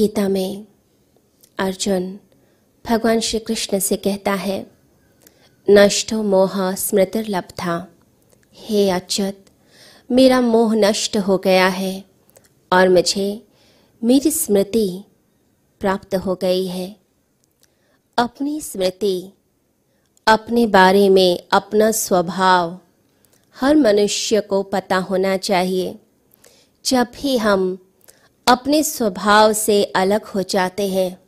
गीता में अर्जुन भगवान श्री कृष्ण से कहता है, नष्टो मोह स्मृतिर्लब्धा। हे अच्युत, मेरा मोह नष्ट हो गया है और मुझे मेरी स्मृति प्राप्त हो गई है। अपनी स्मृति, अपने बारे में अपना स्वभाव हर मनुष्य को पता होना चाहिए। जब भी हम अपने स्वभाव से अलग हो जाते हैं,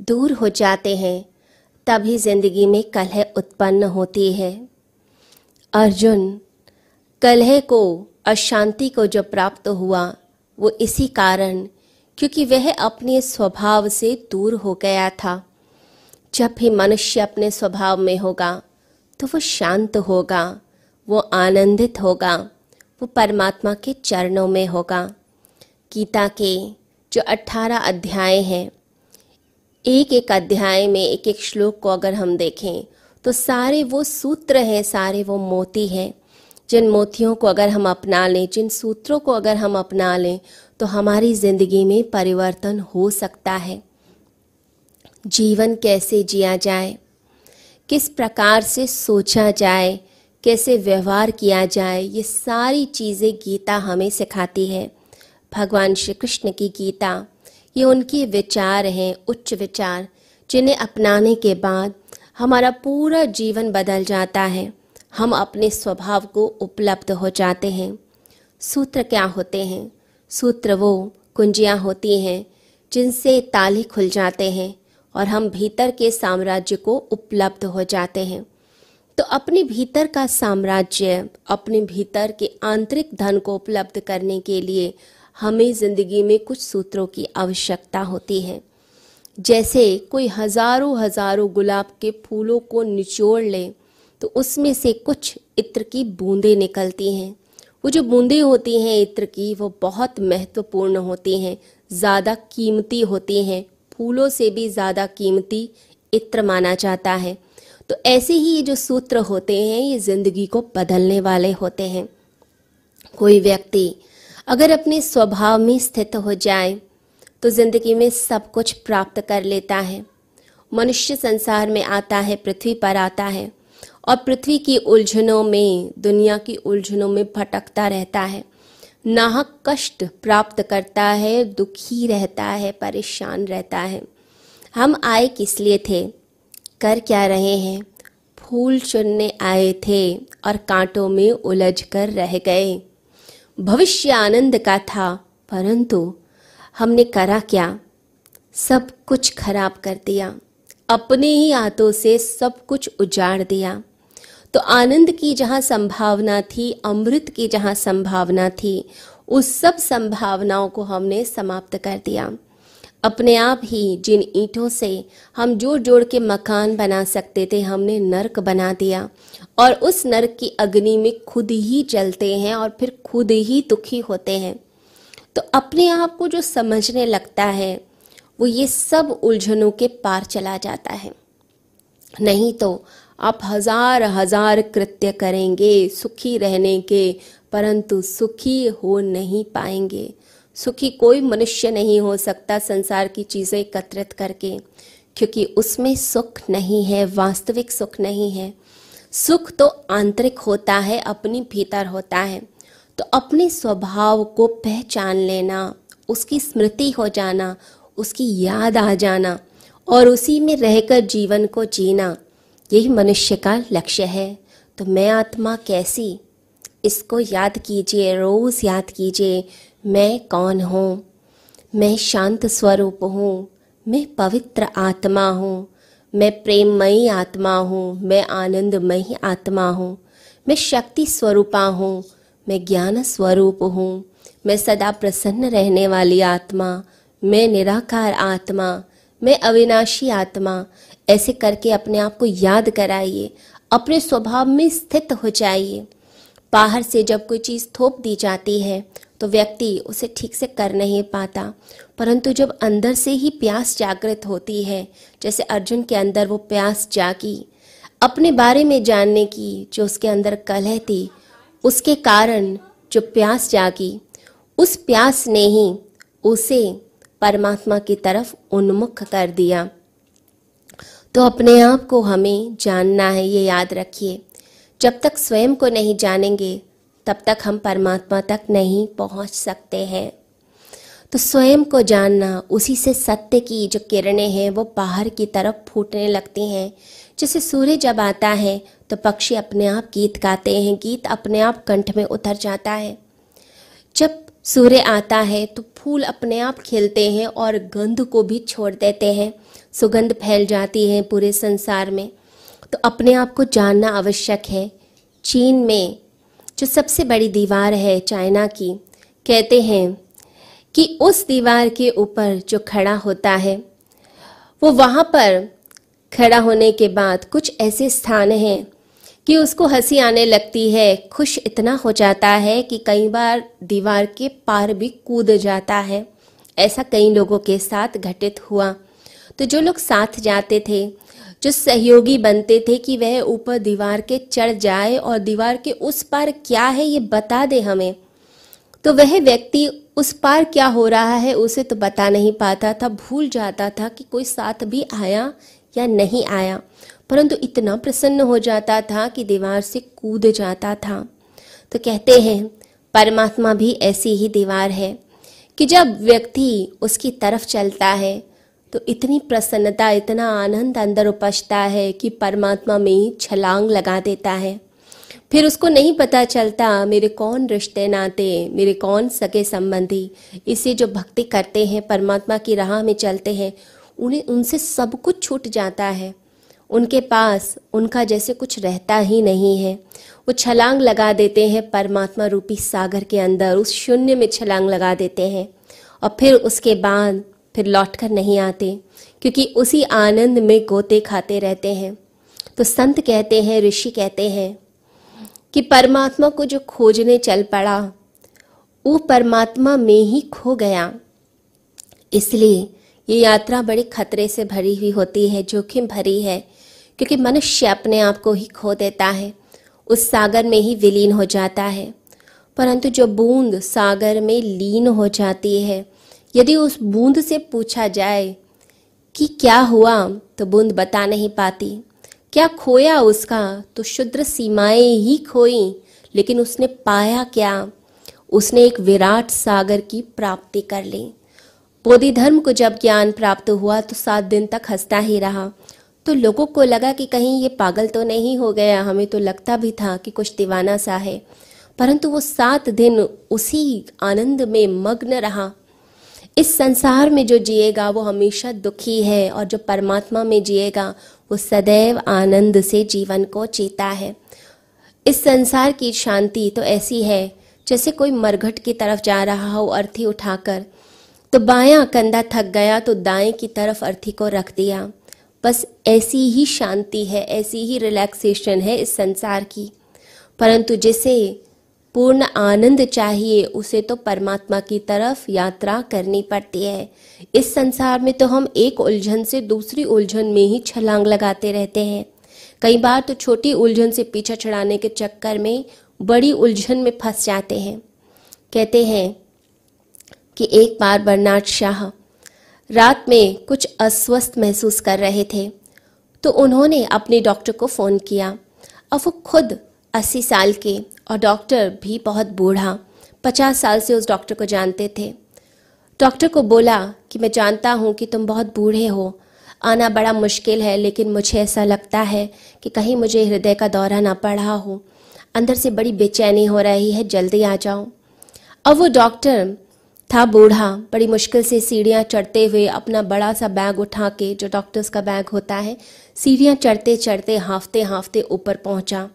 दूर हो जाते हैं, तभी ज़िंदगी में कलह उत्पन्न होती है। अर्जुन, कलह को, अशांति को जो प्राप्त हुआ, वो इसी कारण, क्योंकि वह अपने स्वभाव से दूर हो गया था। जब भी मनुष्य अपने स्वभाव में होगा तो वो शांत होगा, वो आनंदित होगा, वो परमात्मा के चरणों में होगा। गीता के जो अठारह अध्याय हैं, एक एक अध्याय में एक एक श्लोक को अगर हम देखें तो सारे वो सूत्र हैं, सारे वो मोती हैं। जिन मोतियों को अगर हम अपना लें, जिन सूत्रों को अगर हम अपना लें तो हमारी ज़िंदगी में परिवर्तन हो सकता है। जीवन कैसे जिया जाए? किस प्रकार से सोचा जाए? कैसे व्यवहार किया जाए? ये सारी चीज़ें गीता हमें सिखाती है। भगवान श्री कृष्ण की गीता। ये उनके विचार हैं, उच्च विचार, जिन्हें अपनाने के बाद हमारा पूरा जीवन बदल जाता है। हम अपने स्वभाव को उपलब्ध हो जाते हैं। सूत्र क्या होते हैं? सूत्र वो कुंजियाँ होती हैं, जिनसे ताले खुल जाते हैं और हम भीतर के साम्राज्य को उपलब्ध हो जाते हैं। तो अपने भीतर का साम्राज्य, अपने भीतर के आंतरिक धन को उपलब्ध करने के लिए हमें ज़िंदगी में कुछ सूत्रों की आवश्यकता होती है। जैसे कोई हज़ारों हज़ारों गुलाब के फूलों को निचोड़ ले तो उसमें से कुछ इत्र की बूंदें निकलती हैं। वो जो बूंदें होती हैं इत्र की, वो बहुत महत्वपूर्ण होती हैं, ज़्यादा कीमती होती हैं। फूलों से भी ज़्यादा कीमती इत्र माना जाता है। तो ऐसे ही ये जो सूत्र होते हैं, ये ज़िंदगी को बदलने वाले होते हैं। कोई व्यक्ति अगर अपने स्वभाव में स्थित हो जाए तो ज़िंदगी में सब कुछ प्राप्त कर लेता है। मनुष्य संसार में आता है, पृथ्वी पर आता है, और पृथ्वी की उलझनों में, दुनिया की उलझनों में भटकता रहता है। नाहक कष्ट प्राप्त करता है, दुखी रहता है, परेशान रहता है। हम आए किस लिए थे? कर क्या रहे हैं? फूल चुनने आए थे और कांटों में उलझ कर रह गए। भविष्य आनंद का था परंतु हमने करा क्या? सब कुछ खराब कर दिया। अपने ही हाथों से सब कुछ उजाड़ दिया। तो आनंद की जहाँ संभावना थी, अमृत की जहाँ संभावना थी, उस सब संभावनाओं को हमने समाप्त कर दिया। अपने आप ही जिन ईंटों से हम जोड़ जोड़ के मकान बना सकते थे, हमने नरक बना दिया। और उस नरक की अग्नि में खुद ही जलते हैं और फिर खुद ही दुखी होते हैं। तो अपने आप को जो समझने लगता है, वो ये सब उलझनों के पार चला जाता है। नहीं तो आप हज़ार हज़ार कृत्य करेंगे, सुखी रहने के, परंतु सुखी हो नहीं पाएँगे। सुखी कोई मनुष्य नहीं हो सकता संसार की चीज़ें एकत्रित करके, क्योंकि उसमें सुख नहीं है, वास्तविक सुख नहीं है। सुख तो आंतरिक होता है, अपनी भीतर होता है। तो अपने स्वभाव को पहचान लेना, उसकी स्मृति हो जाना, उसकी याद आ जाना, और उसी में रहकर जीवन को जीना, यही मनुष्य का लक्ष्य है। तो मैं आत्मा कैसी? इसको याद कीजिए, रोज़ याद कीजिए, मैं कौन हूँ? मैं शांत स्वरूप हूँ, मैं पवित्र आत्मा हूँ, मैं प्रेममयी आत्मा हूँ, मैं आनंदमयी आत्मा हूँ, मैं शक्ति स्वरूपा हूँ, मैं ज्ञान स्वरूप हूँ, मैं सदा प्रसन्न रहने वाली आत्मा, मैं निराकार आत्मा, मैं अविनाशी आत्मा। ऐसे करके अपने आप को याद कराइए, अपने स्वभाव में स्थित हो जाइए। बाहर से जब कोई चीज़ थोप दी जाती है तो व्यक्ति उसे ठीक से कर नहीं पाता। परंतु जब अंदर से ही प्यास जागृत होती है, जैसे अर्जुन के अंदर वो प्यास जागी, अपने बारे में जानने की जो उसके अंदर कलह थी, उसके कारण जो प्यास जागी, उस प्यास ने ही उसे परमात्मा की तरफ़ उन्मुख कर दिया। तो अपने आप को हमें जानना है, ये याद रखिए। जब तक स्वयं को नहीं जानेंगे, तब तक हम परमात्मा तक नहीं पहुँच सकते हैं। तो स्वयं को जानना, उसी से सत्य की जो किरणें हैं, वो बाहर की तरफ़ फूटने लगती हैं। जैसे सूर्य जब आता है तो पक्षी अपने आप गीत गाते हैं, गीत अपने आप कंठ में उतर जाता है। जब सूर्य आता है तो फूल अपने आप खिलते हैं और गंध को भी छोड़ देते हैं। सुगंध फैल जाती है पूरे संसार में। तो अपने आप को जानना आवश्यक है। चीन में, जो सबसे बड़ी दीवार है चाइना की, कहते हैं कि उस दीवार के ऊपर जो खड़ा होता है, वो वहाँ पर खड़ा होने के बाद कुछ ऐसे स्थान हैं कि उसको हँसी आने लगती है। खुश इतना हो जाता है कि कई बार दीवार के पार भी कूद जाता है। ऐसा कई लोगों के साथ घटित हुआ। तो जो लोग साथ जाते थे जो सहयोगी बनते थे कि वह ऊपर दीवार के चढ़ जाए और दीवार के उस पार क्या है ये बता दे हमें। तो वह व्यक्ति उस पार क्या हो रहा है उसे तो बता नहीं पाता था, भूल जाता था कि कोई साथ भी आया या नहीं आया। परंतु इतना प्रसन्न हो जाता था कि दीवार से कूद जाता था। तो कहते हैं, परमात्मा भी ऐसी ही दीवार है कि जब व्यक्ति उसकी तरफ़ चलता है तो इतनी प्रसन्नता, इतना आनंद अंदर उपजता है कि परमात्मा में ही छलांग लगा देता है। फिर उसको नहीं पता चलता, मेरे कौन रिश्ते नाते, मेरे कौन सगे संबंधी, इसे जो भक्ति करते हैं, परमात्मा की राह में चलते हैं, उन्हें, उनसे सब कुछ छूट जाता है। उनके पास, उनका जैसे कुछ रहता ही नहीं है। वो छलांग लगा देते हैं परमात्मा रूपी सागर के अंदर, उस शून्य में छलांग लगा देते हैं। और फिर उसके बाद फिर लौट कर नहीं आते, क्योंकि उसी आनंद में गोते खाते रहते हैं। तो संत कहते हैं, ऋषि कहते हैं कि परमात्मा को जो खोजने चल पड़ा, वो परमात्मा में ही खो गया। इसलिए ये यात्रा बड़ी खतरे से भरी हुई होती है, जोखिम भरी है, क्योंकि मनुष्य अपने आप को ही खो देता है, उस सागर में ही विलीन हो जाता है। परंतु जो बूंद सागर में लीन हो जाती है यदि उस बूंद से पूछा जाए कि क्या हुआ तो बूंद बता नहीं पाती। क्या खोया उसका तो शुद्र सीमाएँ ही खोई, लेकिन उसने पाया क्या? उसने एक विराट सागर की प्राप्ति कर ली। बोधि धर्म को जब ज्ञान प्राप्त हुआ तो सात दिन तक हंसता ही रहा। तो लोगों को लगा कि कहीं ये पागल तो नहीं हो गया। हमें तो लगता भी था कि कुछ दीवाना सा है। परंतु वो सात दिन उसी आनंद में मग्न रहा। इस संसार में जो जिएगा वो हमेशा दुखी है और जो परमात्मा में जिएगा वो सदैव आनंद से जीवन को जीता है। इस संसार की शांति तो ऐसी है, जैसे कोई मरघट की तरफ़ जा रहा हो अर्थी उठाकर। तो बायां कंधा थक गया तो दाएँ की तरफ़ अर्थी को रख दिया। बस ऐसी ही शांति है, ऐसी ही रिलैक्सेशन है इस संसार की। परंतु जिसे पूर्ण आनंद चाहिए, उसे तो परमात्मा की तरफ़ यात्रा करनी पड़ती है। इस संसार में तो हम एक उलझन से दूसरी उलझन में ही छलांग लगाते रहते हैं। कई बार तो छोटी उलझन से पीछा छड़ाने के चक्कर में बड़ी उलझन में फंस जाते हैं। कहते हैं कि एक बार बर्नाड शाह रात में कुछ अस्वस्थ महसूस कर रहे थे तो उन्होंने अपने डॉक्टर को फ़ोन किया। और वो खुद अस्सी साल के और डॉक्टर भी बहुत बूढ़ा। पचास साल से उस डॉक्टर को जानते थे। डॉक्टर को बोला कि मैं जानता हूँ कि तुम बहुत बूढ़े हो। आना बड़ा मुश्किल है, लेकिन मुझे ऐसा लगता है कि कहीं मुझे हृदय का दौरा ना पड़ा हो। अंदर से बड़ी बेचैनी हो रही है, जल्दी आ जाओ। अब वो डॉक्टर था बूढ़ा, बड़ी मुश्किल से सीढ़ियाँ चढ़ते हुए अपना बड़ा सा बैग उठा के, जो डॉक्टर्स का बैग होता है, सीढ़ियाँ चढ़ते चढ़ते हाफते हाफते ऊपर पहुँचा।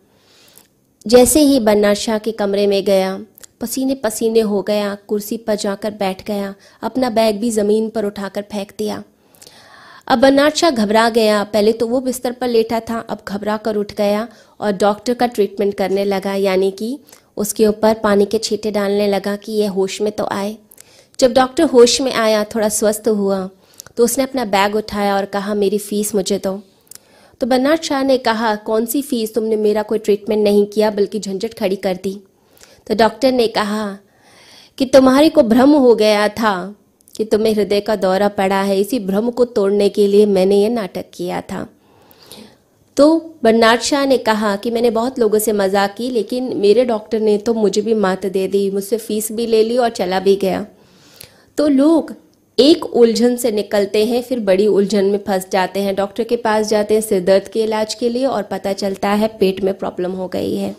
जैसे ही बन्ना शाह के कमरे में गया पसीने पसीने हो गया, कुर्सी पर जाकर बैठ गया, अपना बैग भी ज़मीन पर उठाकर फेंक दिया। अब बन्नाट शाह घबरा गया। पहले तो वो बिस्तर पर लेटा था, अब घबरा कर उठ गया और डॉक्टर का ट्रीटमेंट करने लगा, यानी कि उसके ऊपर पानी के छींटे डालने लगा कि यह होश में तो आए। जब डॉक्टर होश में आया, थोड़ा स्वस्थ हुआ तो उसने अपना बैग उठाया और कहा, मेरी फ़ीस मुझे दो। तो बन्नाट शाह ने कहा, कौन सी फ़ीस तुमने मेरा कोई ट्रीटमेंट नहीं किया, बल्कि झंझट खड़ी कर दी? तो डॉक्टर ने कहा कि तुम्हारे को भ्रम हो गया था कि तुम्हें हृदय का दौरा पड़ा है। इसी भ्रम को तोड़ने के लिए मैंने ये नाटक किया था। तो बर्नाड शाह ने कहा कि मैंने बहुत लोगों से मज़ाक की, लेकिन मेरे डॉक्टर ने तो मुझे भी मात दे दी, मुझसे फ़ीस भी ले ली और चला भी गया। तो लोग एक उलझन से निकलते हैं, फिर बड़ी उलझन में फंस जाते हैं। डॉक्टर के पास जाते हैं सिर दर्द के इलाज के लिए और पता चलता है पेट में प्रॉब्लम हो गई है।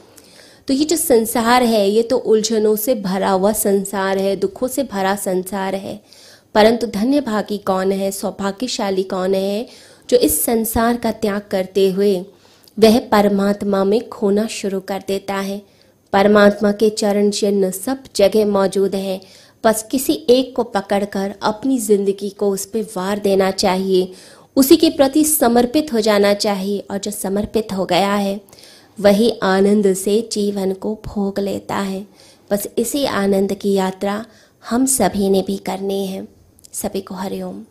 तो ये जो संसार है, ये तो उलझनों से भरा हुआ संसार है, दुखों से भरा संसार है। परंतु धन्य भागी कौन है, सौभाग्यशाली कौन है, जो इस संसार का त्याग करते हुए वह परमात्मा में खोना शुरू कर देता है। परमात्मा के चरण चिन्ह सब जगह मौजूद हैं। बस किसी एक को पकड़कर अपनी ज़िंदगी को उस पर वार देना चाहिए। उसी के प्रति समर्पित हो जाना चाहिए और जो समर्पित हो गया है, वही आनंद से जीवन को भोग लेता है। बस इसी आनंद की यात्रा हम सभी ने भी करनी है। सभी को हरिओम।